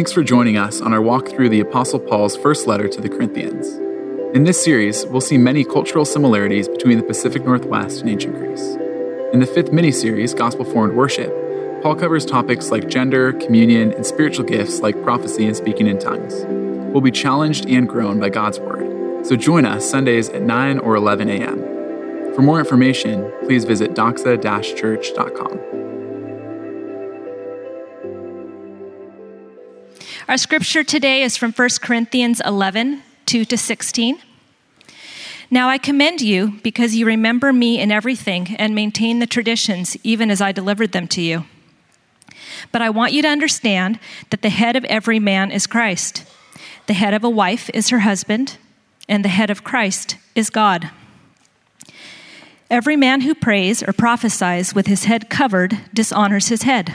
Thanks for joining us on our walk through the Apostle Paul's first letter to the Corinthians. In this series, we'll see many cultural similarities between the Pacific Northwest and ancient Greece. In the fifth mini series, Gospel Formed Worship, Paul covers topics like gender, communion, and spiritual gifts like prophecy and speaking in tongues. We'll be challenged and grown by God's Word, so join us Sundays at 9 or 11 a.m. For more information, please visit doxa church.com. Our scripture today is from 1 Corinthians 11 2 to 16. Now I commend you because you remember me in everything and maintain the traditions even as I delivered them to you. But I want you to understand that the head of every man is Christ. The head of a wife is her husband, and the head of Christ is God. Every man who prays or prophesies with his head covered dishonors his head.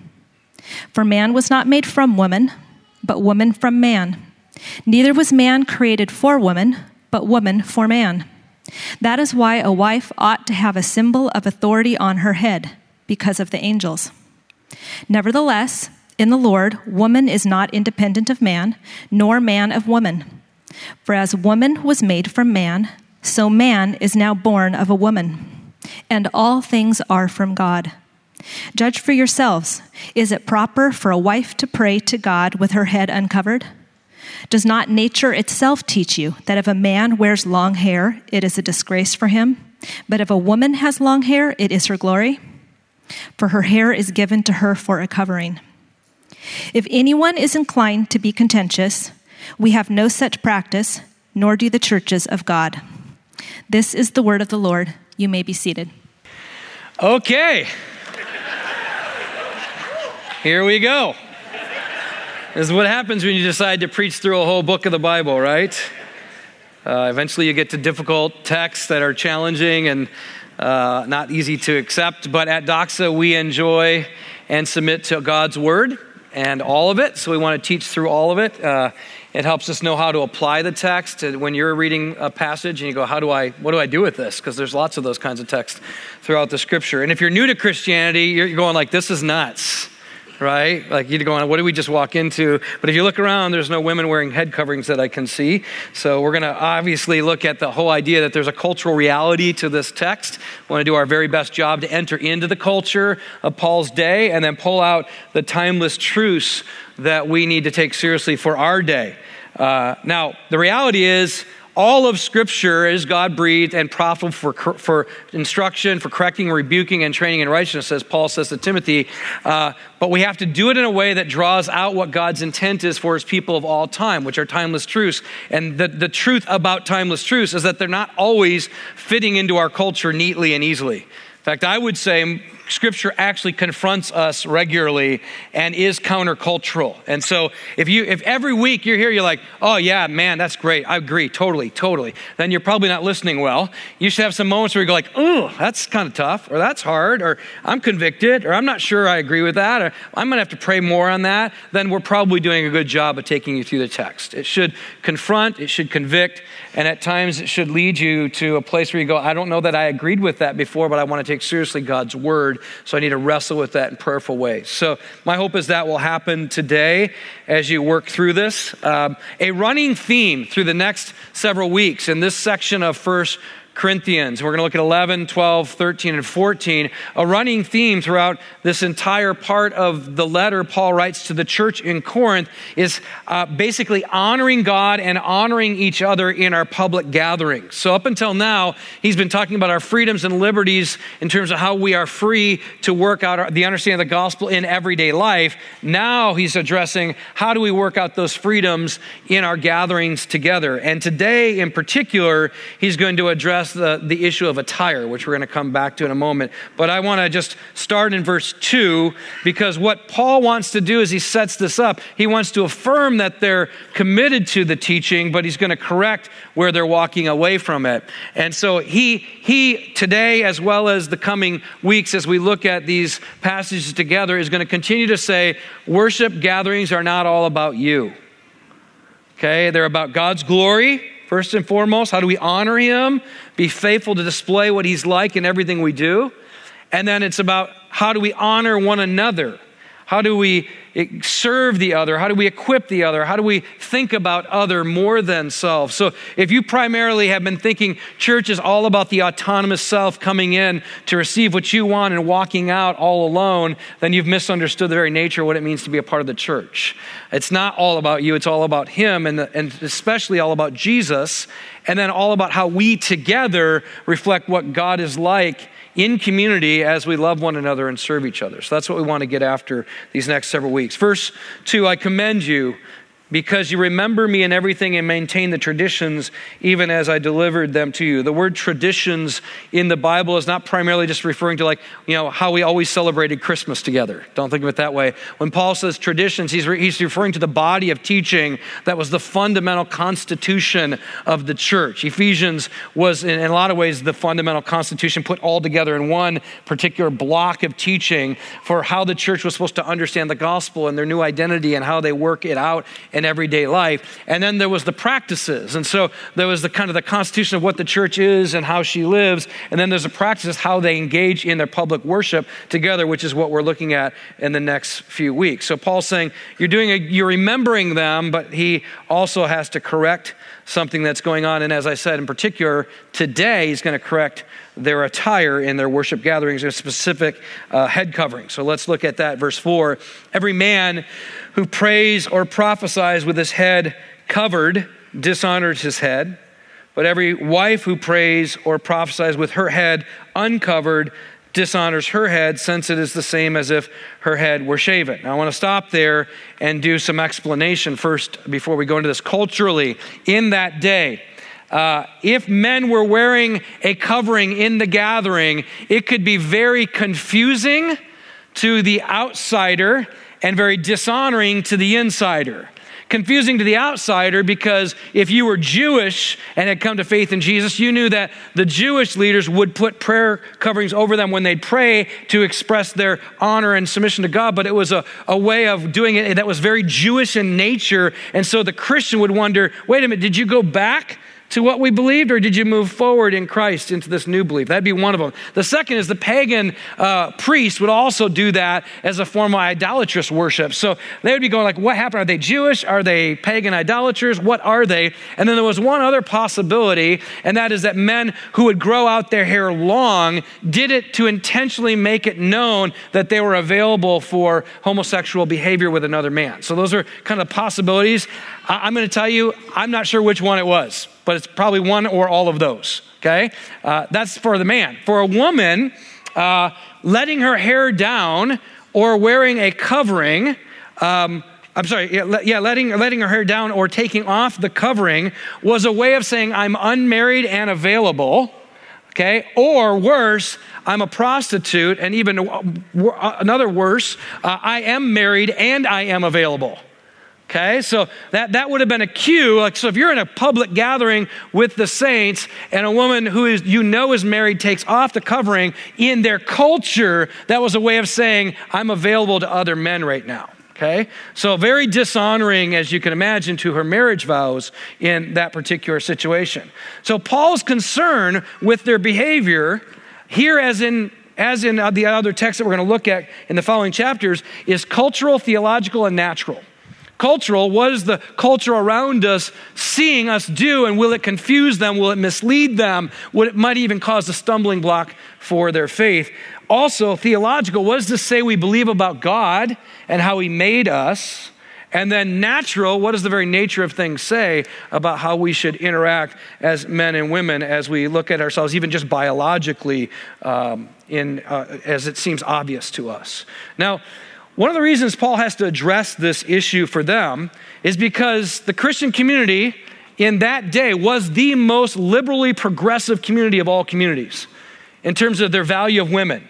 For man was not made from woman, but woman from man. Neither was man created for woman, but woman for man. That is why a wife ought to have a symbol of authority on her head, because of the angels. Nevertheless, in the Lord, woman is not independent of man, nor man of woman. For as woman was made from man, so man is now born of a woman and all things are from God. Judge for yourselves. Is it proper for a wife to pray to God with her head uncovered? Does not nature itself teach you that if a man wears long hair, it is a disgrace for him? But if a woman has long hair, it is her glory? For her hair is given to her for a covering. If anyone is inclined to be contentious, we have no such practice, nor do the churches of God. This is the word of the Lord. You may be seated. Okay. Here we go. This is what happens when you decide to preach through a whole book of the Bible, right? Uh, eventually, you get to difficult texts that are challenging and uh, not easy to accept. But at Doxa, we enjoy and submit to God's Word and all of it. So we want to teach through all of it. Uh, it helps us know how to apply the text when you're reading a passage and you go, how do I, what do I do with this? Because there's lots of those kinds of texts throughout the scripture. And if you're new to Christianity, you're going like, this is nuts right? Like you'd go on, what did we just walk into? But if you look around, there's no women wearing head coverings that I can see. So we're going to obviously look at the whole idea that there's a cultural reality to this text. We want to do our very best job to enter into the culture of Paul's day and then pull out the timeless truths that we need to take seriously for our day. Uh, now, the reality is, all of Scripture is God breathed and profitable for, for instruction, for correcting, rebuking, and training in righteousness, as Paul says to Timothy. Uh, but we have to do it in a way that draws out what God's intent is for his people of all time, which are timeless truths. And the, the truth about timeless truths is that they're not always fitting into our culture neatly and easily. In fact, I would say scripture actually confronts us regularly and is countercultural. And so if you if every week you're here you're like, "Oh yeah, man, that's great. I agree. Totally, totally." Then you're probably not listening well. You should have some moments where you go like, "Oh, that's kind of tough," or "That's hard," or "I'm convicted," or "I'm not sure I agree with that," or "I'm going to have to pray more on that." Then we're probably doing a good job of taking you through the text. It should confront, it should convict, and at times it should lead you to a place where you go, "I don't know that I agreed with that before, but I want to take seriously God's word so I need to wrestle with that in prayerful ways. So my hope is that will happen today as you work through this. Um, a running theme through the next several weeks in this section of First Corinthians. We're going to look at 11, 12, 13, and 14. A running theme throughout this entire part of the letter Paul writes to the church in Corinth is uh, basically honoring God and honoring each other in our public gatherings. So, up until now, he's been talking about our freedoms and liberties in terms of how we are free to work out our, the understanding of the gospel in everyday life. Now, he's addressing how do we work out those freedoms in our gatherings together. And today, in particular, he's going to address the, the issue of attire, which we're going to come back to in a moment. But I want to just start in verse 2 because what Paul wants to do is he sets this up, he wants to affirm that they're committed to the teaching, but he's going to correct where they're walking away from it. And so he, he today, as well as the coming weeks, as we look at these passages together, is going to continue to say worship gatherings are not all about you. Okay, they're about God's glory, first and foremost. How do we honor Him? Be faithful to display what He's like in everything we do. And then it's about how do we honor one another? How do we serve the other? How do we equip the other? How do we think about other more than self? So, if you primarily have been thinking church is all about the autonomous self coming in to receive what you want and walking out all alone, then you've misunderstood the very nature of what it means to be a part of the church. It's not all about you, it's all about Him, and, the, and especially all about Jesus, and then all about how we together reflect what God is like in community as we love one another and serve each other. So that's what we want to get after these next several weeks. Verse 2 I commend you because you remember me in everything and maintain the traditions even as I delivered them to you. The word traditions in the Bible is not primarily just referring to like, you know, how we always celebrated Christmas together. Don't think of it that way. When Paul says traditions, he's, re- he's referring to the body of teaching that was the fundamental constitution of the church. Ephesians was, in, in a lot of ways, the fundamental constitution put all together in one particular block of teaching for how the church was supposed to understand the gospel and their new identity and how they work it out in everyday life. And then there was the practices. And so there was the kind of the constitution of what the church is and how she lives. And then there's the practices, how they engage in their public worship together, which is what we're looking at in the next few weeks. So Paul's saying you're doing a, you're remembering them, but he also has to correct something that's going on. And as I said, in particular, today he's going to correct their attire in their worship gatherings, a specific uh, head covering. So let's look at that. Verse 4 Every man who prays or prophesies with his head covered dishonors his head, but every wife who prays or prophesies with her head uncovered dishonors her head, since it is the same as if her head were shaven. Now, I want to stop there and do some explanation first before we go into this. Culturally, in that day, uh, if men were wearing a covering in the gathering, it could be very confusing to the outsider and very dishonoring to the insider. Confusing to the outsider because if you were Jewish and had come to faith in Jesus, you knew that the Jewish leaders would put prayer coverings over them when they'd pray to express their honor and submission to God, but it was a, a way of doing it that was very Jewish in nature. And so the Christian would wonder wait a minute, did you go back to what we believed, or did you move forward in Christ into this new belief? That'd be one of them. The second is the pagan uh, priest would also do that as a form of idolatrous worship. So they would be going like, what happened? Are they Jewish? Are they pagan idolaters? What are they? And then there was one other possibility, and that is that men who would grow out their hair long did it to intentionally make it known that they were available for homosexual behavior with another man. So those are kind of possibilities. I- I'm going to tell you, I'm not sure which one it was but it's probably one or all of those, okay? Uh, that's for the man. For a woman, uh, letting her hair down or wearing a covering, um, I'm sorry, yeah, yeah, letting, letting her hair down or taking off the covering was a way of saying, I'm unmarried and available, okay? Or worse, I'm a prostitute, and even another worse, uh, I am married and I am available. Okay, so that, that would have been a cue. Like, so if you're in a public gathering with the saints and a woman who is, you know is married takes off the covering, in their culture, that was a way of saying, I'm available to other men right now. Okay, so very dishonoring, as you can imagine, to her marriage vows in that particular situation. So Paul's concern with their behavior here, as in as in the other texts that we're going to look at in the following chapters, is cultural, theological, and natural cultural. What is the culture around us seeing us do? And will it confuse them? Will it mislead them? Would it might even cause a stumbling block for their faith? Also, theological. What does this say we believe about God and how He made us? And then natural, what does the very nature of things say about how we should interact as men and women as we look at ourselves, even just biologically, um, in, uh, as it seems obvious to us? Now, one of the reasons Paul has to address this issue for them is because the Christian community in that day was the most liberally progressive community of all communities in terms of their value of women.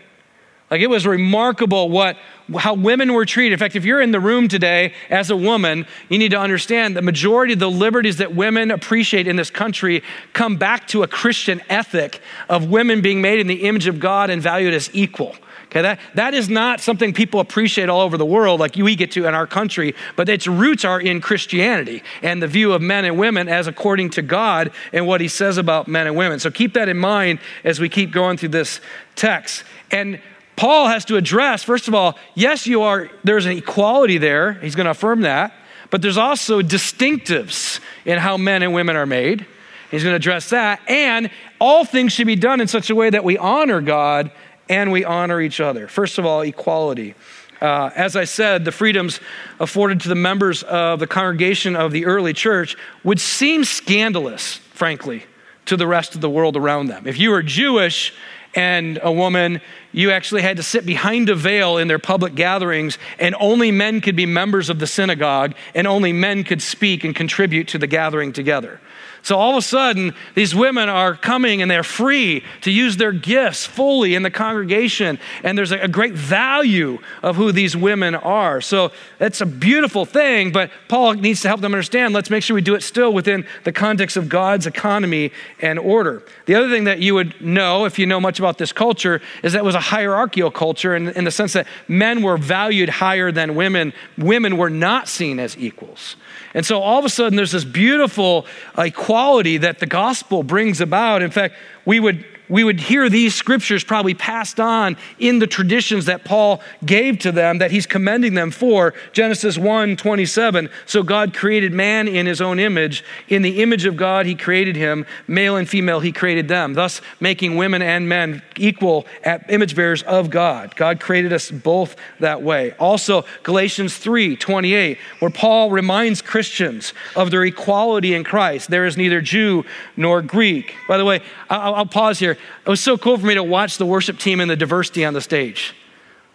Like it was remarkable what how women were treated. In fact, if you're in the room today as a woman, you need to understand the majority of the liberties that women appreciate in this country come back to a Christian ethic of women being made in the image of God and valued as equal. Okay, that, that is not something people appreciate all over the world like we get to in our country, but its roots are in Christianity and the view of men and women as according to God and what he says about men and women. So keep that in mind as we keep going through this text. And Paul has to address, first of all, yes, you are, there's an equality there. He's going to affirm that. But there's also distinctives in how men and women are made. He's going to address that. And all things should be done in such a way that we honor God and we honor each other. First of all, equality. Uh, as I said, the freedoms afforded to the members of the congregation of the early church would seem scandalous, frankly, to the rest of the world around them. If you were Jewish and a woman, you actually had to sit behind a veil in their public gatherings, and only men could be members of the synagogue, and only men could speak and contribute to the gathering together. So all of a sudden, these women are coming and they're free to use their gifts fully in the congregation. And there's a, great value of who these women are. So that's a beautiful thing, but Paul needs to help them understand let's make sure we do it still within the context of God's economy and order. The other thing that you would know, if you know much about this culture, is that it was a hierarchical culture in, in the sense that men were valued higher than women, women were not seen as equals. And so all of a sudden, there's this beautiful equality that the gospel brings about. In fact, we would we would hear these scriptures probably passed on in the traditions that Paul gave to them that he's commending them for. Genesis 1 27. So God created man in his own image. In the image of God, he created him. Male and female, he created them, thus making women and men equal at image bearers of God. God created us both that way. Also, Galatians 3 28, where Paul reminds Christians of their equality in Christ. There is neither Jew nor Greek. By the way, I'll, I'll pause here. It was so cool for me to watch the worship team and the diversity on the stage.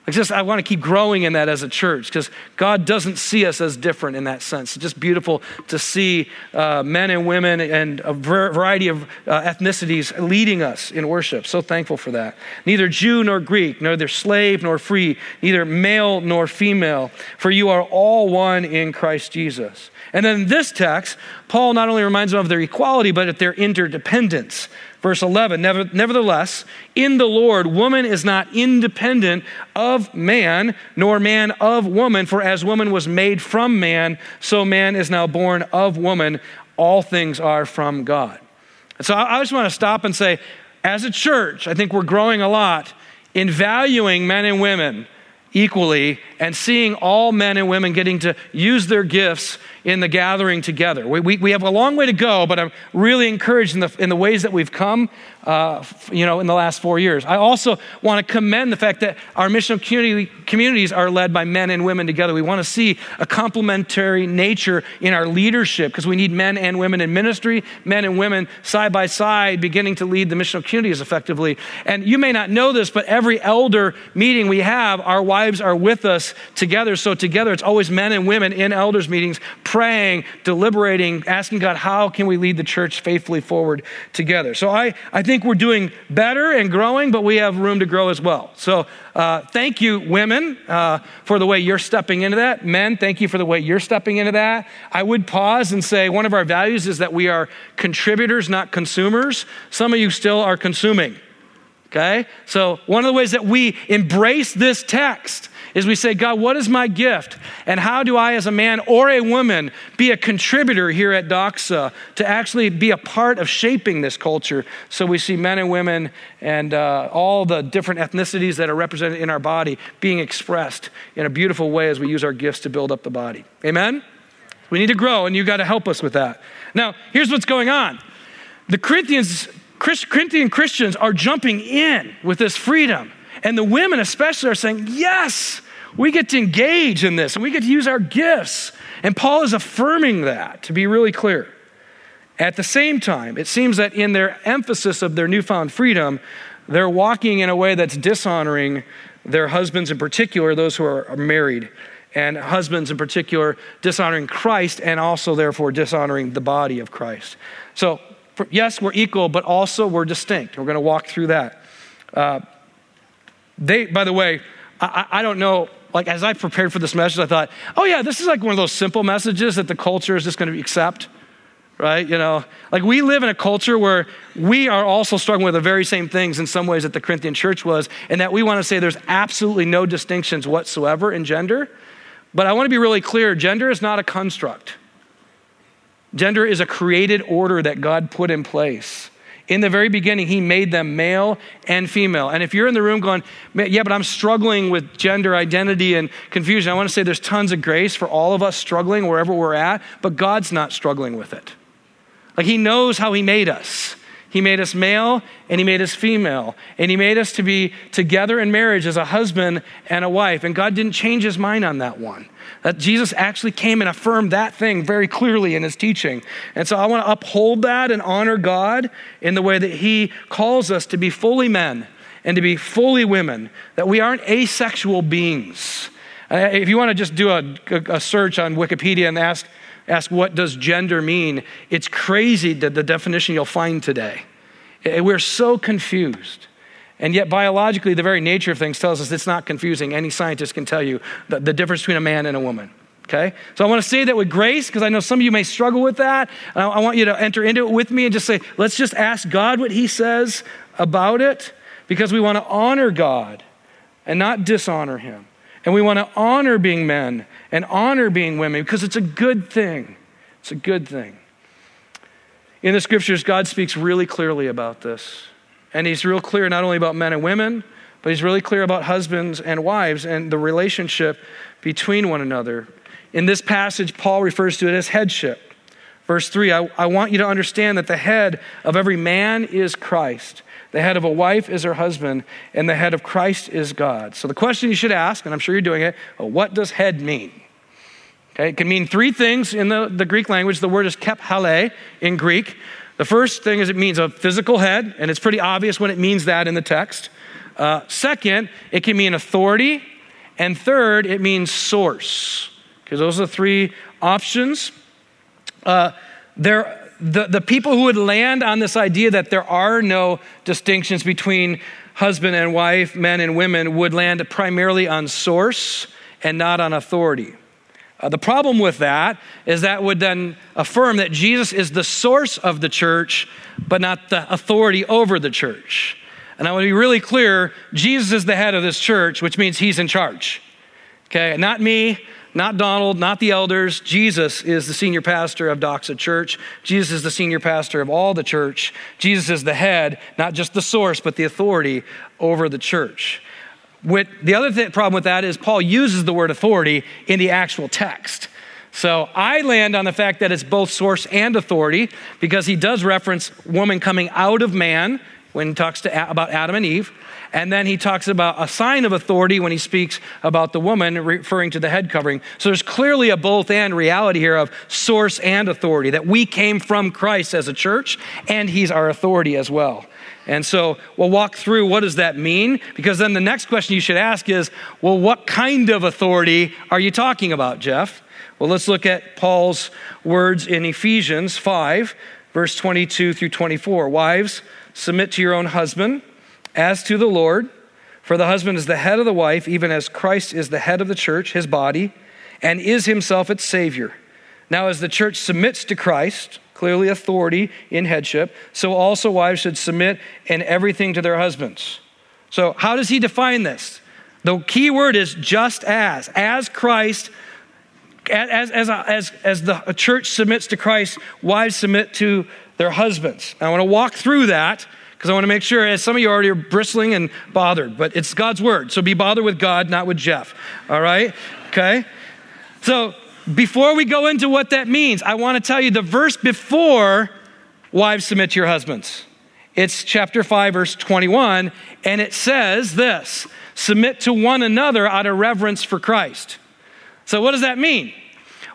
I just I want to keep growing in that as a church because God doesn't see us as different in that sense. It's just beautiful to see uh, men and women and a variety of uh, ethnicities leading us in worship. So thankful for that. Neither Jew nor Greek, neither slave nor free, neither male nor female, for you are all one in Christ Jesus. And then this text, Paul not only reminds them of their equality, but of their interdependence. Verse 11, nevertheless, in the Lord, woman is not independent of man, nor man of woman, for as woman was made from man, so man is now born of woman. All things are from God. So I just want to stop and say, as a church, I think we're growing a lot in valuing men and women equally and seeing all men and women getting to use their gifts in the gathering together. We, we, we have a long way to go, but I'm really encouraged in the, in the ways that we've come uh, you know, in the last four years. I also want to commend the fact that our mission community, communities are led by men and women together. We want to see a complementary nature in our leadership because we need men and women in ministry, men and women side by side beginning to lead the missional communities effectively. And you may not know this, but every elder meeting we have, our wives are with us together. So together, it's always men and women in elders meetings praying, deliberating, asking God, how can we lead the church faithfully forward together? So I, I think we're doing better and growing, but we have room to grow as well. So uh, thank you, women, uh, for the way you're stepping into that. Men, thank you for the way you're stepping into that. I would pause and say one of our values is that we are contributors, not consumers. Some of you still are consuming. Okay? So, one of the ways that we embrace this text is we say, God, what is my gift? And how do I, as a man or a woman, be a contributor here at Doxa to actually be a part of shaping this culture so we see men and women and uh, all the different ethnicities that are represented in our body being expressed in a beautiful way as we use our gifts to build up the body. Amen? We need to grow, and you got to help us with that. Now, here's what's going on. The Corinthians, Corinthian Christians are jumping in with this freedom. And the women, especially, are saying, Yes, we get to engage in this and we get to use our gifts. And Paul is affirming that, to be really clear. At the same time, it seems that in their emphasis of their newfound freedom, they're walking in a way that's dishonoring their husbands, in particular, those who are married. and husbands in particular dishonoring Christ and also, therefore, dishonoring the body of Christ. So, yes, we're equal, but also we're distinct. We're going to walk through that. Uh, they, by the way, I, I don't know like as I prepared for this message, I thought, oh yeah, this is like one of those simple messages that the culture is just going to accept, right? You know, like we live in a culture where we are also struggling with the very same things in some ways that the Corinthian church was, and that we want to say there's absolutely no distinctions whatsoever in gender. But I want to be really clear gender is not a construct. Gender is a created order that God put in place. In the very beginning, he made them male and female. And if you're in the room going, yeah, but I'm struggling with gender identity and confusion, I want to say there's tons of grace for all of us struggling wherever we're at, but God's not struggling with it. Like he knows how he made us. He made us male and he made us female. And he made us to be together in marriage as a husband and a wife. And God didn't change his mind on that one. That Jesus actually came and affirmed that thing very clearly in his teaching. And so I want to uphold that and honor God in the way that he calls us to be fully men and to be fully women, that we aren't asexual beings. Uh, if you want to just do a, a search on Wikipedia and ask, ask what does gender mean, it's crazy that the definition you'll find today. We're so confused. And yet, biologically, the very nature of things tells us it's not confusing. Any scientist can tell you the, the difference between a man and a woman. Okay? So I want to say that with grace because I know some of you may struggle with that. I, I want you to enter into it with me and just say, let's just ask God what He says about it because we want to honor God and not dishonor Him. And we want to honor being men and honor being women because it's a good thing. It's a good thing. In the scriptures, God speaks really clearly about this. And he's real clear not only about men and women, but he's really clear about husbands and wives and the relationship between one another. In this passage, Paul refers to it as headship. Verse 3 I, I want you to understand that the head of every man is Christ. The head of a wife is her husband, and the head of Christ is God. So the question you should ask, and I'm sure you're doing it, well, what does head mean? Okay, it can mean three things in the, the Greek language. The word is kephale in Greek. The first thing is it means a physical head, and it's pretty obvious when it means that in the text. Uh, second, it can mean authority. And third, it means source. Because those are the three options. Uh, there, the, the people who would land on this idea that there are no distinctions between husband and wife, men and women, would land primarily on source and not on authority. Uh, the problem with that is that would then affirm that Jesus is the source of the church, but not the authority over the church. And I want to be really clear Jesus is the head of this church, which means he's in charge. Okay, not me, not Donald, not the elders. Jesus is the senior pastor of Doxa Church. Jesus is the senior pastor of all the church. Jesus is the head, not just the source, but the authority over the church. With, the other th- problem with that is Paul uses the word authority in the actual text. So I land on the fact that it's both source and authority because he does reference woman coming out of man when he talks to, about Adam and Eve. And then he talks about a sign of authority when he speaks about the woman, referring to the head covering. So there's clearly a both and reality here of source and authority, that we came from Christ as a church, and he's our authority as well. And so we'll walk through what does that mean? Because then the next question you should ask is, well, what kind of authority are you talking about, Jeff? Well, let's look at Paul's words in Ephesians 5, verse 22 through 24. Wives, submit to your own husband as to the Lord, for the husband is the head of the wife, even as Christ is the head of the church, his body, and is himself its Savior. Now, as the church submits to Christ, clearly authority in headship. So also wives should submit in everything to their husbands. So, how does he define this? The key word is just as. As Christ, as, as, as, as the church submits to Christ, wives submit to their husbands. I want to walk through that because I want to make sure, as some of you already are bristling and bothered, but it's God's word. So be bothered with God, not with Jeff. All right? Okay? So before we go into what that means, I want to tell you the verse before wives submit to your husbands. It's chapter 5, verse 21, and it says this submit to one another out of reverence for Christ. So, what does that mean?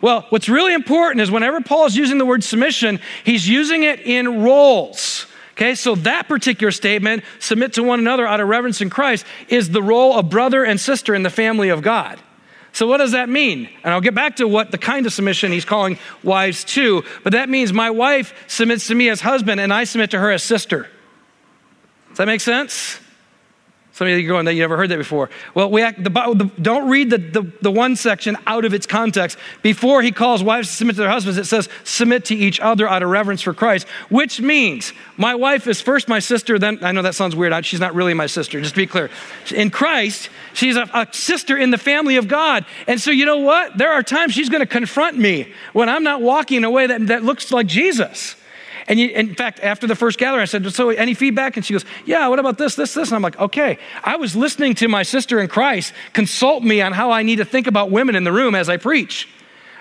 Well, what's really important is whenever Paul is using the word submission, he's using it in roles. Okay, so that particular statement, submit to one another out of reverence in Christ, is the role of brother and sister in the family of God. So, what does that mean? And I'll get back to what the kind of submission he's calling wives to, but that means my wife submits to me as husband and I submit to her as sister. Does that make sense? Some of you are going, that you never heard that before. Well, we act, the, the, don't read the, the, the one section out of its context. Before he calls wives to submit to their husbands, it says submit to each other out of reverence for Christ, which means my wife is first my sister, then, I know that sounds weird. She's not really my sister, just to be clear. In Christ, she's a, a sister in the family of God. And so, you know what? There are times she's going to confront me when I'm not walking in a way that, that looks like Jesus. And you, in fact, after the first gathering, I said, So, any feedback? And she goes, Yeah, what about this, this, this? And I'm like, Okay. I was listening to my sister in Christ consult me on how I need to think about women in the room as I preach.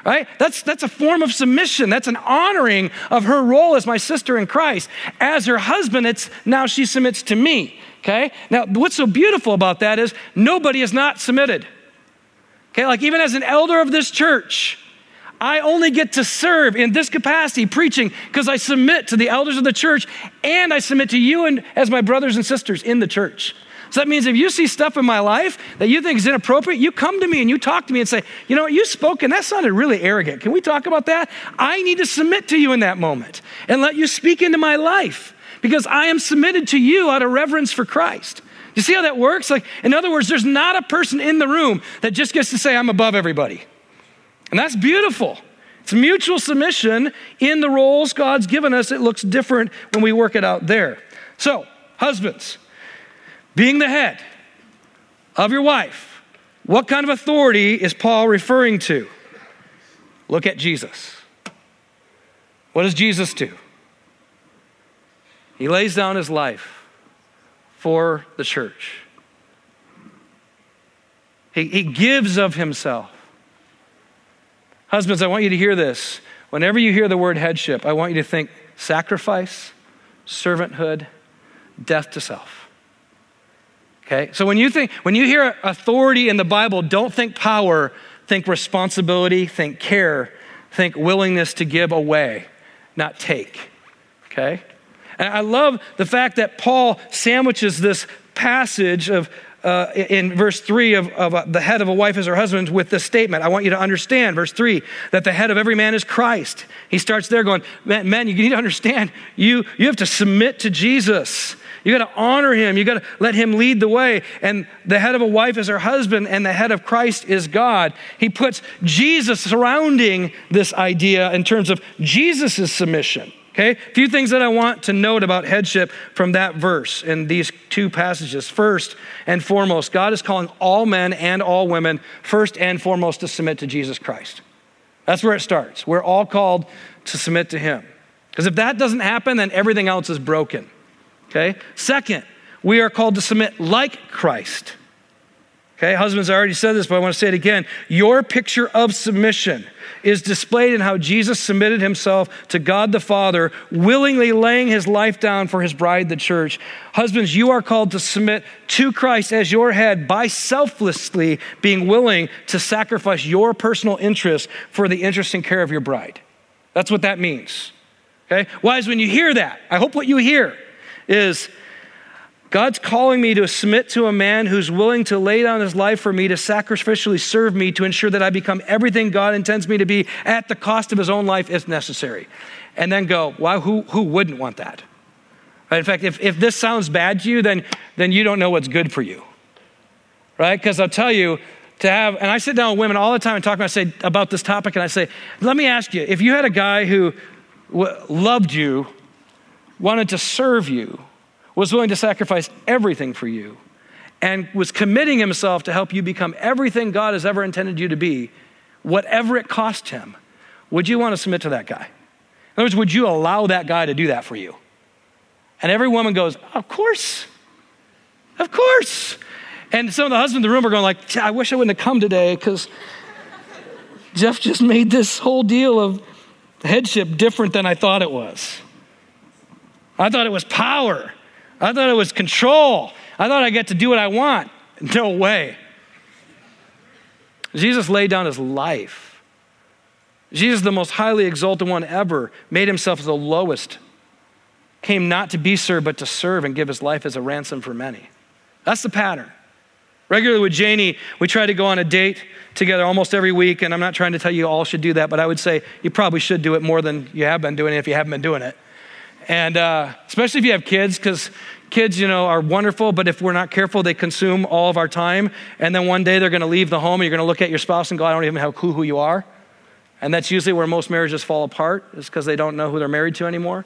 Right? That's, that's a form of submission. That's an honoring of her role as my sister in Christ. As her husband, it's now she submits to me. Okay? Now, what's so beautiful about that is nobody is not submitted. Okay? Like, even as an elder of this church, I only get to serve in this capacity, preaching, because I submit to the elders of the church and I submit to you and as my brothers and sisters in the church. So that means if you see stuff in my life that you think is inappropriate, you come to me and you talk to me and say, you know what, you spoke and that sounded really arrogant. Can we talk about that? I need to submit to you in that moment and let you speak into my life because I am submitted to you out of reverence for Christ. You see how that works? Like, in other words, there's not a person in the room that just gets to say, I'm above everybody. And that's beautiful. It's mutual submission in the roles God's given us. It looks different when we work it out there. So, husbands, being the head of your wife, what kind of authority is Paul referring to? Look at Jesus. What does Jesus do? He lays down his life for the church. He, he gives of himself. Husbands, I want you to hear this. Whenever you hear the word headship, I want you to think sacrifice, servanthood, death to self. Okay? So when you think when you hear authority in the Bible, don't think power, think responsibility, think care, think willingness to give away, not take. Okay? And I love the fact that Paul sandwiches this passage of uh, in verse 3 of, of uh, the head of a wife is her husband with this statement. I want you to understand, verse 3, that the head of every man is Christ. He starts there going, men, men you need to understand, you, you have to submit to Jesus. You got to honor him. You got to let him lead the way. And the head of a wife is her husband, and the head of Christ is God. He puts Jesus surrounding this idea in terms of Jesus' submission. Okay, a few things that I want to note about headship from that verse in these two passages. First and foremost, God is calling all men and all women, first and foremost, to submit to Jesus Christ. That's where it starts. We're all called to submit to Him. Because if that doesn't happen, then everything else is broken. Okay? Second, we are called to submit like Christ. Okay, husbands, I already said this, but I want to say it again. Your picture of submission is displayed in how Jesus submitted himself to God the Father, willingly laying his life down for his bride, the church. Husbands, you are called to submit to Christ as your head by selflessly being willing to sacrifice your personal interests for the interest and care of your bride. That's what that means. Okay? Wives, when you hear that, I hope what you hear is God's calling me to submit to a man who's willing to lay down his life for me, to sacrificially serve me, to ensure that I become everything God intends me to be at the cost of his own life if necessary. And then go, why, who, who wouldn't want that? In fact, if, if this sounds bad to you, then, then you don't know what's good for you. Right? Because I'll tell you, to have, and I sit down with women all the time and talk about, say, about this topic, and I say, let me ask you, if you had a guy who w- loved you, wanted to serve you, was willing to sacrifice everything for you and was committing himself to help you become everything God has ever intended you to be, whatever it cost him, would you want to submit to that guy? In other words, would you allow that guy to do that for you? And every woman goes, Of course. Of course. And some of the husbands in the room are going like, I wish I wouldn't have come today because Jeff just made this whole deal of headship different than I thought it was. I thought it was power. I thought it was control. I thought I get to do what I want. No way. Jesus laid down his life. Jesus, the most highly exalted one ever, made himself the lowest, came not to be served, but to serve and give his life as a ransom for many. That's the pattern. Regularly with Janie, we try to go on a date together almost every week, and I'm not trying to tell you all should do that, but I would say you probably should do it more than you have been doing it if you haven't been doing it. And uh, especially if you have kids, because kids, you know, are wonderful, but if we're not careful, they consume all of our time. And then one day they're going to leave the home, and you're going to look at your spouse and go, I don't even have a clue who you are. And that's usually where most marriages fall apart, is because they don't know who they're married to anymore.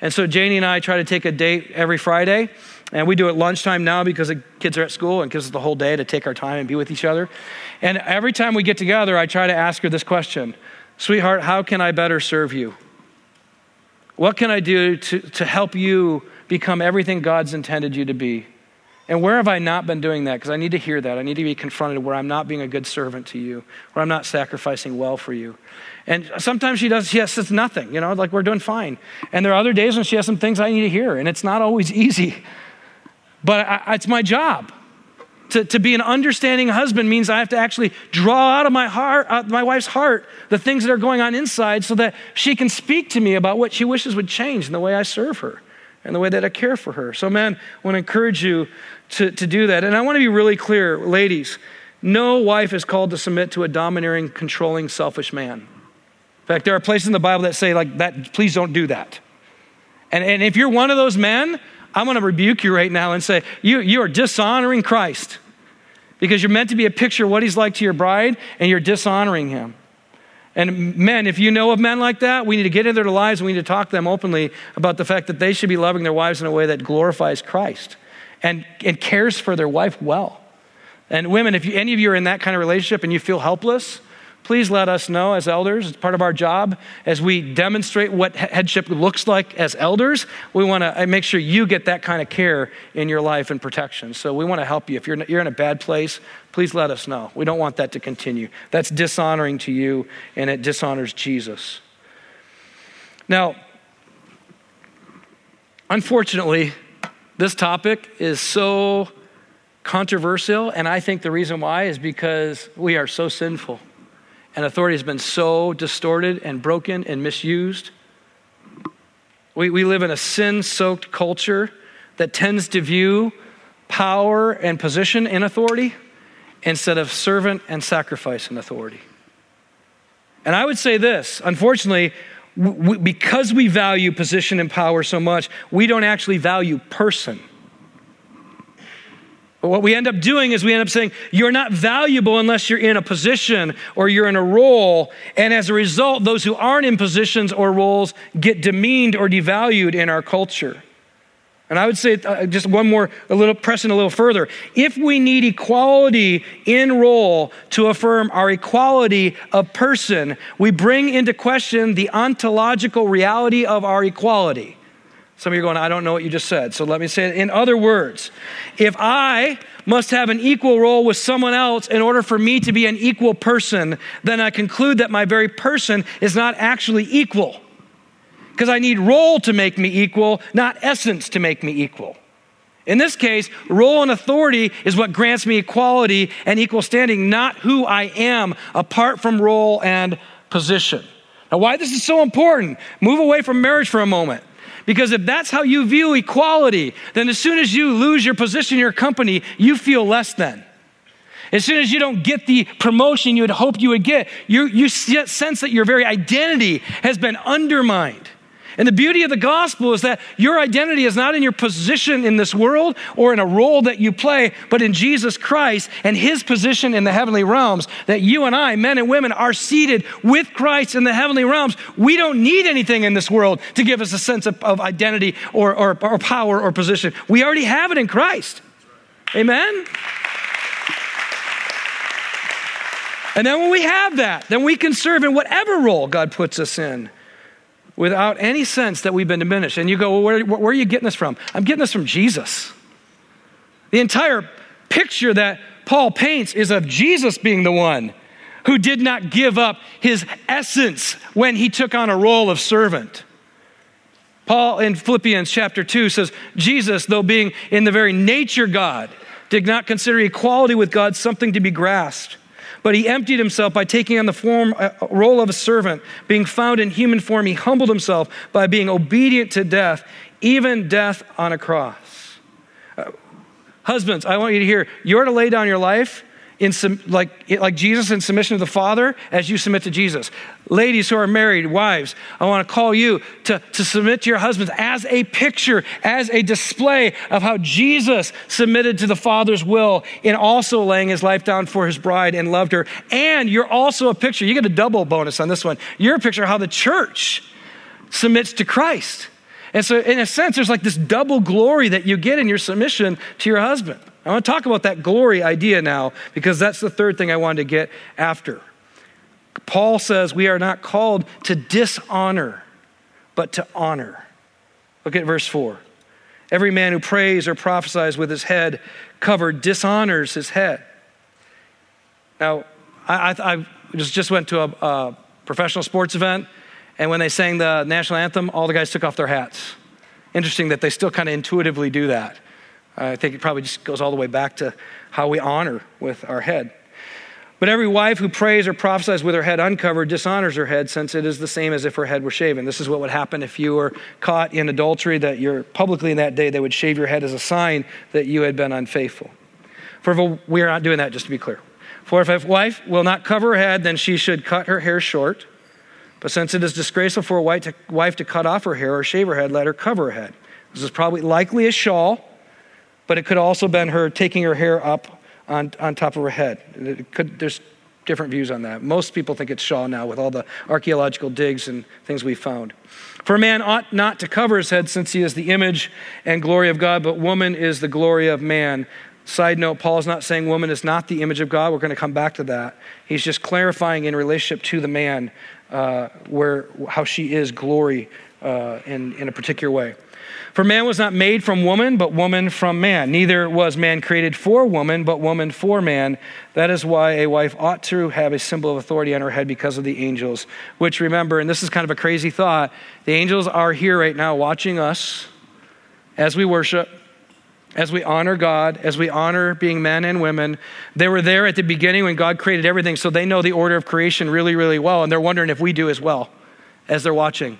And so Janie and I try to take a date every Friday. And we do it lunchtime now because the kids are at school and gives us the whole day to take our time and be with each other. And every time we get together, I try to ask her this question Sweetheart, how can I better serve you? What can I do to, to help you become everything God's intended you to be? And where have I not been doing that? Because I need to hear that. I need to be confronted where I'm not being a good servant to you, where I'm not sacrificing well for you. And sometimes she does, she says nothing, you know, like we're doing fine. And there are other days when she has some things I need to hear, and it's not always easy. But I, it's my job. To, to be an understanding husband means I have to actually draw out of my heart, uh, my wife's heart, the things that are going on inside so that she can speak to me about what she wishes would change in the way I serve her and the way that I care for her. So, man, I want to encourage you to, to do that. And I want to be really clear, ladies, no wife is called to submit to a domineering, controlling, selfish man. In fact, there are places in the Bible that say, like, that, please don't do that. And, and if you're one of those men, I'm going to rebuke you right now and say, you, you are dishonoring Christ because you're meant to be a picture of what he's like to your bride and you're dishonoring him. And men, if you know of men like that, we need to get into their lives and we need to talk to them openly about the fact that they should be loving their wives in a way that glorifies Christ and, and cares for their wife well. And women, if you, any of you are in that kind of relationship and you feel helpless, please let us know as elders. It's part of our job as we demonstrate what headship looks like as elders. We want to uh, make sure you get that kind of care in your life and protection. So we want to help you. If you're, you're in a bad place, please let us know. We don't want that to continue. That's dishonoring to you and it dishonors Jesus. Now, unfortunately, this topic is so controversial, and I think the reason why is because we are so sinful and authority has been so distorted and broken and misused. We, we live in a sin soaked culture that tends to view power and position in authority instead of servant and sacrifice in authority. And I would say this unfortunately, because we value position and power so much, we don't actually value person. What we end up doing is we end up saying, you're not valuable unless you're in a position or you're in a role. And as a result, those who aren't in positions or roles get demeaned or devalued in our culture. And I would say uh, just one more, a little pressing a little further. If we need equality in role to affirm our equality of person, we bring into question the ontological reality of our equality. Some of you are going, I don't know what you just said. So let me say it in other words. If I must have an equal role with someone else in order for me to be an equal person, then I conclude that my very person is not actually equal. Because I need role to make me equal, not essence to make me equal. In this case, role and authority is what grants me equality and equal standing, not who I am apart from role and position. Now, why this is so important, move away from marriage for a moment. Because if that's how you view equality, then as soon as you lose your position in your company, you feel less than. As soon as you don't get the promotion you had hoped you would get, you, you sense that your very identity has been undermined. And the beauty of the gospel is that your identity is not in your position in this world or in a role that you play, but in Jesus Christ and his position in the heavenly realms. That you and I, men and women, are seated with Christ in the heavenly realms. We don't need anything in this world to give us a sense of, of identity or, or, or power or position. We already have it in Christ. Amen? And then when we have that, then we can serve in whatever role God puts us in without any sense that we've been diminished. And you go, well, where, where, are you getting this from? I'm getting this from Jesus. The entire picture that Paul paints is of Jesus being the one who did not give up his essence when he took on a role of servant. Paul in Philippians chapter 2 says, Jesus, though being in the very nature God, did not consider equality with God something to be grasped but he emptied himself by taking on the form, uh, role of a servant. Being found in human form, he humbled himself by being obedient to death, even death on a cross. Uh, Husbands, I want you to hear you're to lay down your life in some, like, like Jesus in submission to the Father as you submit to Jesus. Ladies who are married, wives, I want to call you to, to submit to your husbands as a picture, as a display of how Jesus submitted to the Father's will in also laying his life down for his bride and loved her. And you're also a picture, you get a double bonus on this one. You're a picture of how the church submits to Christ. And so, in a sense, there's like this double glory that you get in your submission to your husband. I want to talk about that glory idea now because that's the third thing I wanted to get after. Paul says we are not called to dishonor, but to honor. Look at verse 4. Every man who prays or prophesies with his head covered dishonors his head. Now, I, I, I just, just went to a, a professional sports event, and when they sang the national anthem, all the guys took off their hats. Interesting that they still kind of intuitively do that. I think it probably just goes all the way back to how we honor with our head. But every wife who prays or prophesies with her head uncovered dishonors her head, since it is the same as if her head were shaven. This is what would happen if you were caught in adultery, that you're publicly in that day, they would shave your head as a sign that you had been unfaithful. For we are not doing that, just to be clear. For if a wife will not cover her head, then she should cut her hair short. But since it is disgraceful for a wife to, wife to cut off her hair or shave her head, let her cover her head. This is probably likely a shawl but it could also been her taking her hair up on, on top of her head. Could, there's different views on that. Most people think it's Shaw now with all the archaeological digs and things we found. For a man ought not to cover his head since he is the image and glory of God, but woman is the glory of man. Side note, Paul is not saying woman is not the image of God. We're going to come back to that. He's just clarifying in relationship to the man uh, where how she is glory uh, in, in a particular way. For man was not made from woman, but woman from man. Neither was man created for woman, but woman for man. That is why a wife ought to have a symbol of authority on her head because of the angels. Which remember, and this is kind of a crazy thought, the angels are here right now watching us as we worship, as we honor God, as we honor being men and women. They were there at the beginning when God created everything, so they know the order of creation really, really well, and they're wondering if we do as well as they're watching.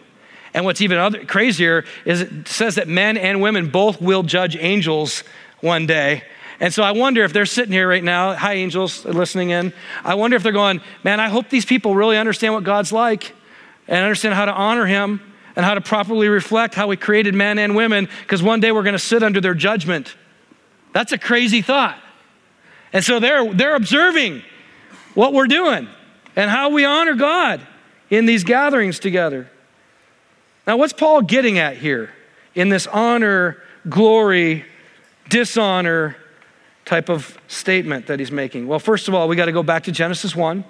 And what's even other, crazier is it says that men and women both will judge angels one day. And so I wonder if they're sitting here right now, hi angels listening in. I wonder if they're going, man, I hope these people really understand what God's like and understand how to honor him and how to properly reflect how we created men and women because one day we're going to sit under their judgment. That's a crazy thought. And so they're, they're observing what we're doing and how we honor God in these gatherings together. Now, what's Paul getting at here in this honor, glory, dishonor type of statement that he's making? Well, first of all, we got to go back to Genesis 1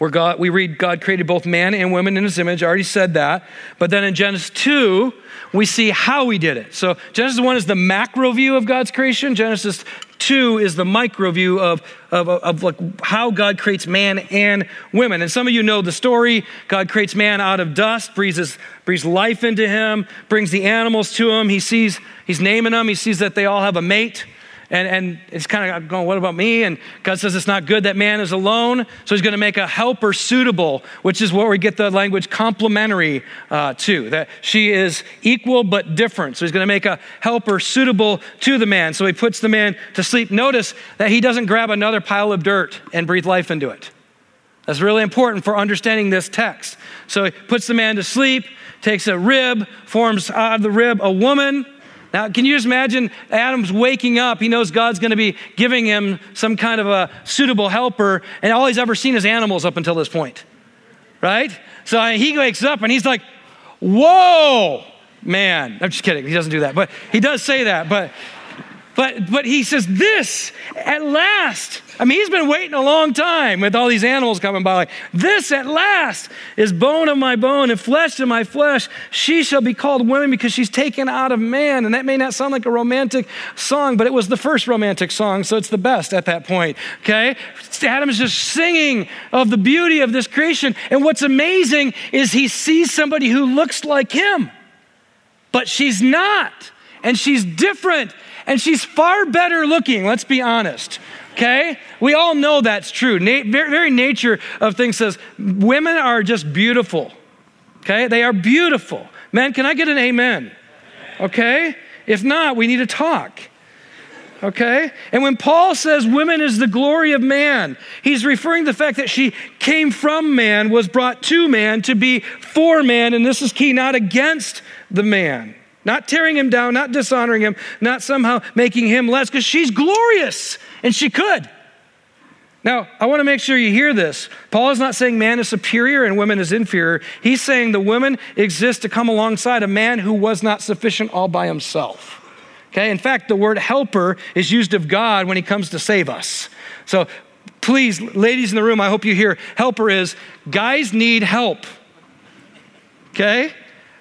where God, we read God created both man and woman in his image. I already said that. But then in Genesis 2, we see how he did it. So Genesis 1 is the macro view of God's creation. Genesis 2 is the micro view of, of, of, like how God creates man and women. And some of you know the story. God creates man out of dust, breathes, breathes life into him, brings the animals to him. He sees, he's naming them. He sees that they all have a mate. And, and it's kind of going, what about me? And God says it's not good that man is alone. So he's going to make a helper suitable, which is where we get the language complementary uh, to, that she is equal but different. So he's going to make a helper suitable to the man. So he puts the man to sleep. Notice that he doesn't grab another pile of dirt and breathe life into it. That's really important for understanding this text. So he puts the man to sleep, takes a rib, forms out of the rib a woman now, can you just imagine Adam's waking up? He knows God's going to be giving him some kind of a suitable helper, and all he's ever seen is animals up until this point, right? So he wakes up and he's like, Whoa, man. I'm just kidding. He doesn't do that, but he does say that. But but, but he says, This at last. I mean, he's been waiting a long time with all these animals coming by. Like, this at last is bone of my bone and flesh of my flesh. She shall be called woman because she's taken out of man. And that may not sound like a romantic song, but it was the first romantic song, so it's the best at that point. Okay? Adam is just singing of the beauty of this creation. And what's amazing is he sees somebody who looks like him, but she's not. And she's different and she's far better looking, let's be honest. Okay? We all know that's true. Na- very, nature of things says women are just beautiful. Okay? They are beautiful. Men, can I get an amen? Okay? If not, we need to talk. Okay? And when Paul says women is the glory of man, he's referring to the fact that she came from man, was brought to man to be for man, and this is key, not against the man. Not tearing him down, not dishonoring him, not somehow making him less, because she's glorious, and she could. Now, I want to make sure you hear this. Paul is not saying man is superior and woman is inferior. He's saying the woman exists to come alongside a man who was not sufficient all by himself. Okay? In fact, the word helper is used of God when he comes to save us. So please, ladies in the room, I hope you hear helper is guys need help. Okay?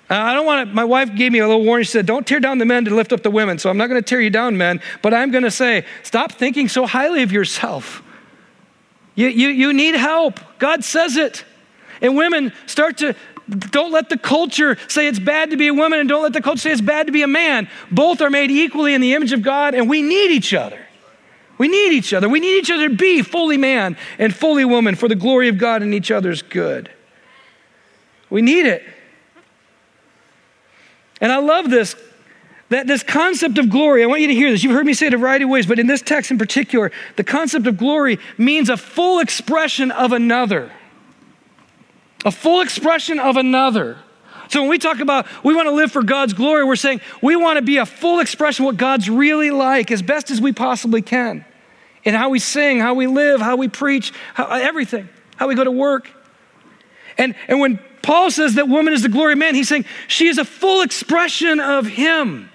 Uh, I don't want to, my wife gave me a little warning. She said, Don't tear down the men to lift up the women. So I'm not going to tear you down, men, but I'm going to say, Stop thinking so highly of yourself. You, you, you need help. God says it. And women start to don't let the culture say it's bad to be a woman, and don't let the culture say it's bad to be a man. Both are made equally in the image of God, and we need each other. We need each other. We need each other to be fully man and fully woman for the glory of God and each other's good. We need it. And I love this that this concept of glory, I want you to hear this. You've heard me say it a variety of ways, but in this text in particular, the concept of glory means a full expression of another a full expression of another. So when we talk about we want to live for God's glory, we're saying we want to be a full expression of what God's really like as best as we possibly can. In how we sing, how we live, how we preach, how, everything, how we go to work. And, and when Paul says that woman is the glory of man, he's saying she is a full expression of him.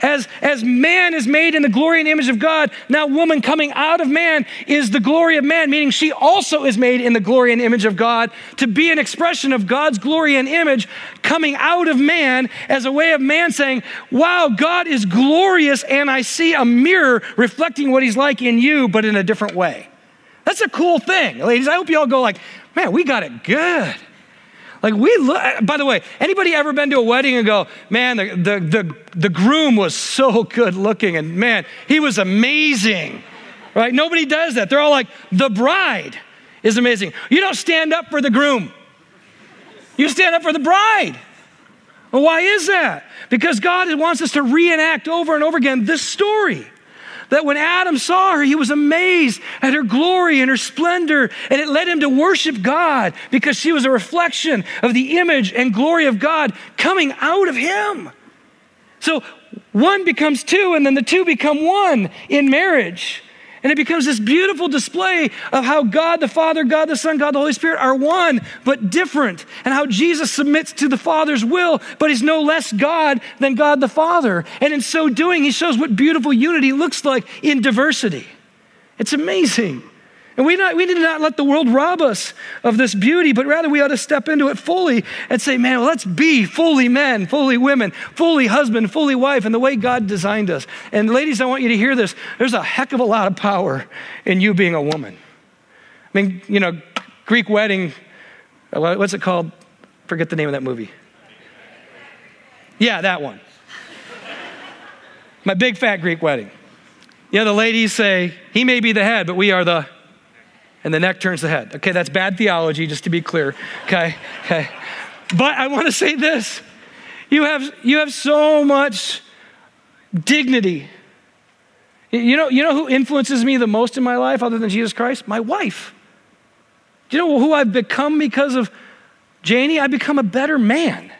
As, as man is made in the glory and image of God, now woman coming out of man is the glory of man, meaning she also is made in the glory and image of God to be an expression of God's glory and image coming out of man as a way of man saying, Wow, God is glorious, and I see a mirror reflecting what he's like in you, but in a different way. That's a cool thing, ladies. I hope you all go like, man, we got it good. Like we look, uh, by the way, anybody ever been to a wedding and go, man, the, the, the, the groom was so good looking and man, he was amazing, right? Nobody does that. They're all like, the bride is amazing. You don't stand up for the groom. You stand up for the bride. Well, why is that? Because God wants us to reenact over and over again this story that when Adam saw her, he was amazed at her glory and her splendor, and it led him to worship God because she was a reflection of the image and glory of God coming out of him. So one becomes two, and then the two become one in marriage. And it becomes this beautiful display of how God the Father, God the Son, God the Holy Spirit are one, but different. And how Jesus submits to the Father's will, but he's no less God than God the Father. And in so doing, he shows what beautiful unity looks like in diversity. It's amazing. And we, not, we need not let the world rob us of this beauty, but rather we ought to step into it fully and say, man, well, let's be fully men, fully women, fully husband, fully wife, and the way God designed us. And ladies, I want you to hear this. There's a heck of a lot of power in you being a woman. I mean, you know, Greek wedding, uh, what's it called? Forget the name of that movie. Yeah, that one. My big fat Greek wedding. Yeah, the ladies say, he may be the head, but we are the and the neck turns the head. Okay, that's bad theology, just to be clear. Okay, okay. But I want to say this you have, you have so much dignity. You know, you know who influences me the most in my life other than Jesus Christ? My wife. Do you know who I've become because of Janie? I've become a better man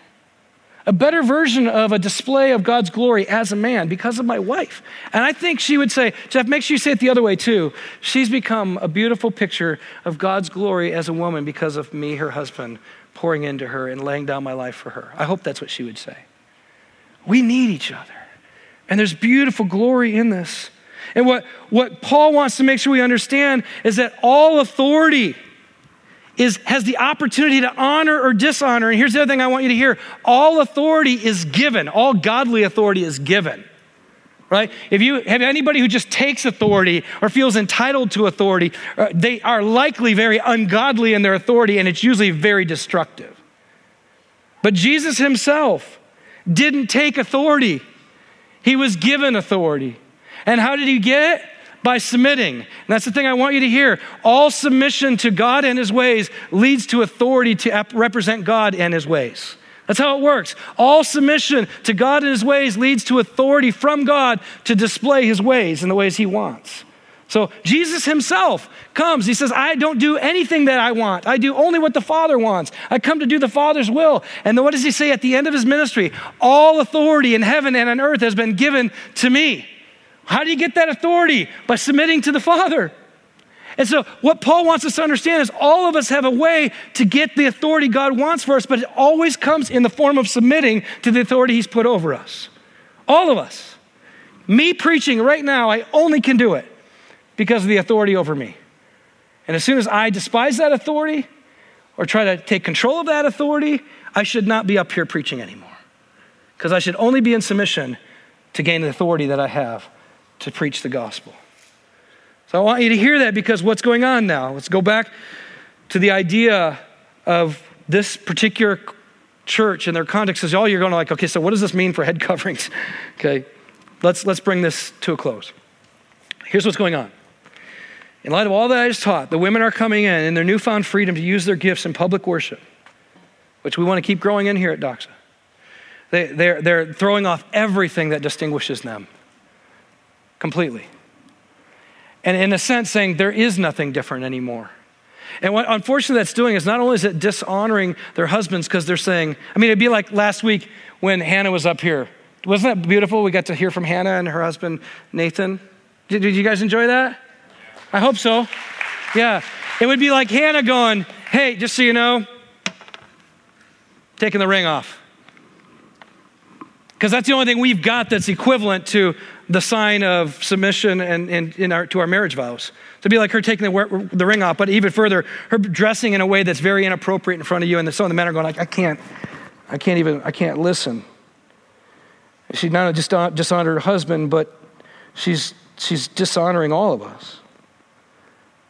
a better version of a display of God's glory as a man because of my wife. And I think she would say, Jeff, make sure you say it the other way too. She's become a beautiful picture of God's glory as a woman because of me, her husband, pouring into her and laying down my life for her. I hope that's what she would say. We need each other. And there's beautiful glory in this. And what, what Paul wants to make sure we understand is that all authority, is, has the opportunity to honor or dishonor. And here's the other thing I want you to hear all authority is given, all godly authority is given. Right? If you have anybody who just takes authority or feels entitled to authority, uh, they are likely very ungodly in their authority, and it's usually very destructive. But Jesus himself didn't take authority, he was given authority. And how did he get it? By submitting. And that's the thing I want you to hear. All submission to God and his ways leads to authority to represent God and his ways. That's how it works. All submission to God and his ways leads to authority from God to display his ways in the ways he wants. So Jesus himself comes. He says, I don't do anything that I want. I do only what the Father wants. I come to do the Father's will. And then what does he say at the end of his ministry? All authority in heaven and on earth has been given to me. How do you get that authority? By submitting to the Father. And so, what Paul wants us to understand is all of us have a way to get the authority God wants for us, but it always comes in the form of submitting to the authority He's put over us. All of us. Me preaching right now, I only can do it because of the authority over me. And as soon as I despise that authority or try to take control of that authority, I should not be up here preaching anymore. Because I should only be in submission to gain the authority that I have to preach the gospel. So I want you to hear that because what's going on now? Let's go back to the idea of this particular church and their context. Because all you're going to like, okay, so what does this mean for head coverings? Okay, let's, let's bring this to a close. Here's what's going on. In light of all that I just taught, the women are coming in in their newfound freedom to use their gifts in public worship, which we want to keep growing in here at Doxa. They, they're, they're throwing off everything that distinguishes them completely. And in a sense, saying there is nothing different anymore. And what unfortunately that's doing is not only is it dishonoring their husbands because they're saying, I mean, it'd be like last week when Hannah was up here. Wasn't that beautiful? We got to hear from Hannah and her husband, Nathan. Did, did you guys enjoy that? I hope so. Yeah. It would be like Hannah going, hey, just so you know, taking the ring off. Because that's the only thing we've got that's equivalent to the sign of submission and, and in our, to our marriage vows. To be like her taking the, the ring off, but even further, her dressing in a way that's very inappropriate in front of you, and some of the men are going like, I can't, I can't even, I can't listen. She not only just dishonored her husband, but she's, she's dishonoring all of us.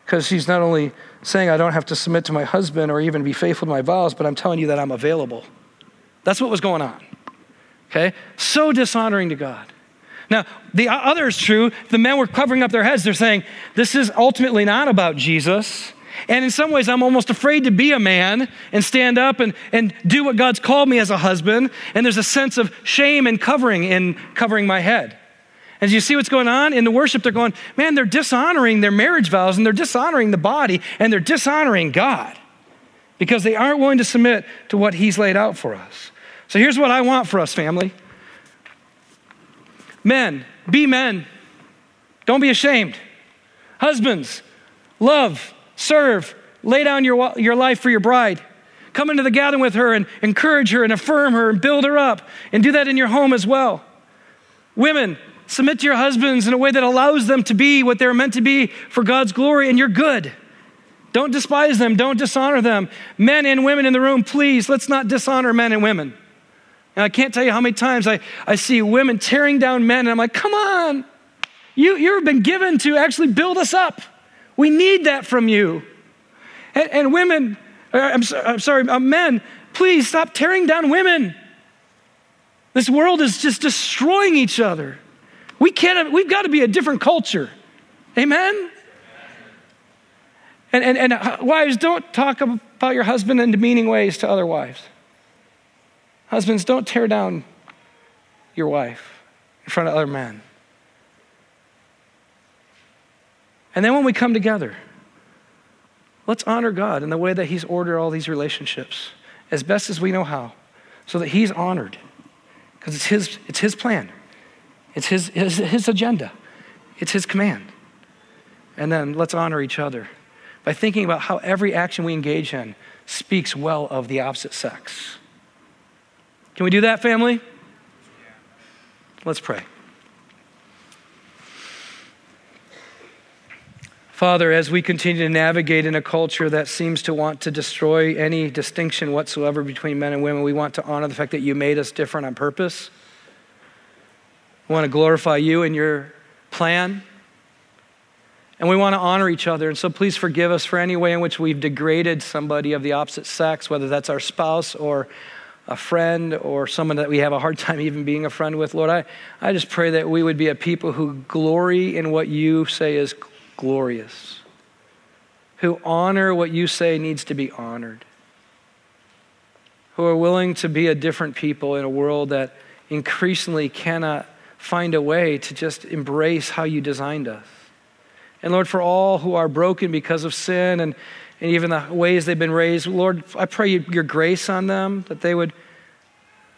Because she's not only saying, I don't have to submit to my husband or even be faithful to my vows, but I'm telling you that I'm available. That's what was going on. Okay? So dishonoring to God. Now, the other is true. The men were covering up their heads. They're saying, This is ultimately not about Jesus. And in some ways, I'm almost afraid to be a man and stand up and, and do what God's called me as a husband. And there's a sense of shame and covering in covering my head. As you see what's going on in the worship, they're going, man, they're dishonoring their marriage vows and they're dishonoring the body and they're dishonoring God because they aren't willing to submit to what He's laid out for us. So here's what I want for us, family men, be men. Don't be ashamed. Husbands, love, serve, lay down your, your life for your bride. Come into the gathering with her and encourage her and affirm her and build her up. And do that in your home as well. Women, Submit to your husbands in a way that allows them to be what they're meant to be for God's glory, and you're good. Don't despise them, don't dishonor them. Men and women in the room, please, let's not dishonor men and women. And I can't tell you how many times I, I see women tearing down men, and I'm like, come on. You, you've been given to actually build us up. We need that from you. And, and women, uh, I'm, I'm sorry, uh, men, please stop tearing down women. This world is just destroying each other. We can't, we've got to be a different culture. Amen? And, and, and uh, wives, don't talk about your husband in demeaning ways to other wives. Husbands, don't tear down your wife in front of other men. And then when we come together, let's honor God in the way that He's ordered all these relationships as best as we know how, so that He's honored. Because it's his, it's his plan. It's his, his, his agenda, it's his command. And then let's honor each other by thinking about how every action we engage in speaks well of the opposite sex. Can we do that, family? Let's pray. Father, as we continue to navigate in a culture that seems to want to destroy any distinction whatsoever between men and women, we want to honor the fact that you made us different on purpose. We want to glorify you and your plan. And we want to honor each other. And so please forgive us for any way in which we've degraded somebody of the opposite sex, whether that's our spouse or a friend or someone that we have a hard time even being a friend with. Lord, I, I just pray that we would be a people who glory in what you say is glorious, who honor what you say needs to be honored. who are willing to be a different people in a world that increasingly cannot find a way to just embrace how you designed us. And Lord, for all who are broken because of sin and, and even the ways they've been raised, Lord, I pray your grace on them, that they would,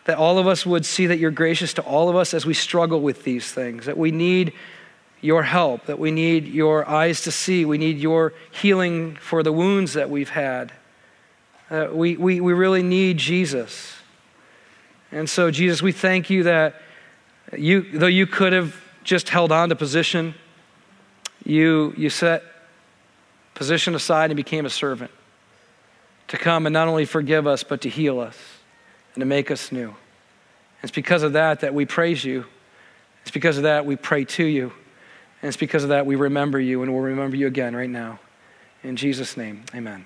that all of us would see that you're gracious to all of us as we struggle with these things, that we need your help, that we need your eyes to see, we need your healing for the wounds that we've had. Uh, we, we, we really need Jesus. And so, Jesus, we thank you that you, though you could have just held on to position, you, you set position aside and became a servant to come and not only forgive us, but to heal us and to make us new. It's because of that that we praise you. It's because of that we pray to you. And it's because of that we remember you and we'll remember you again right now. In Jesus' name, amen.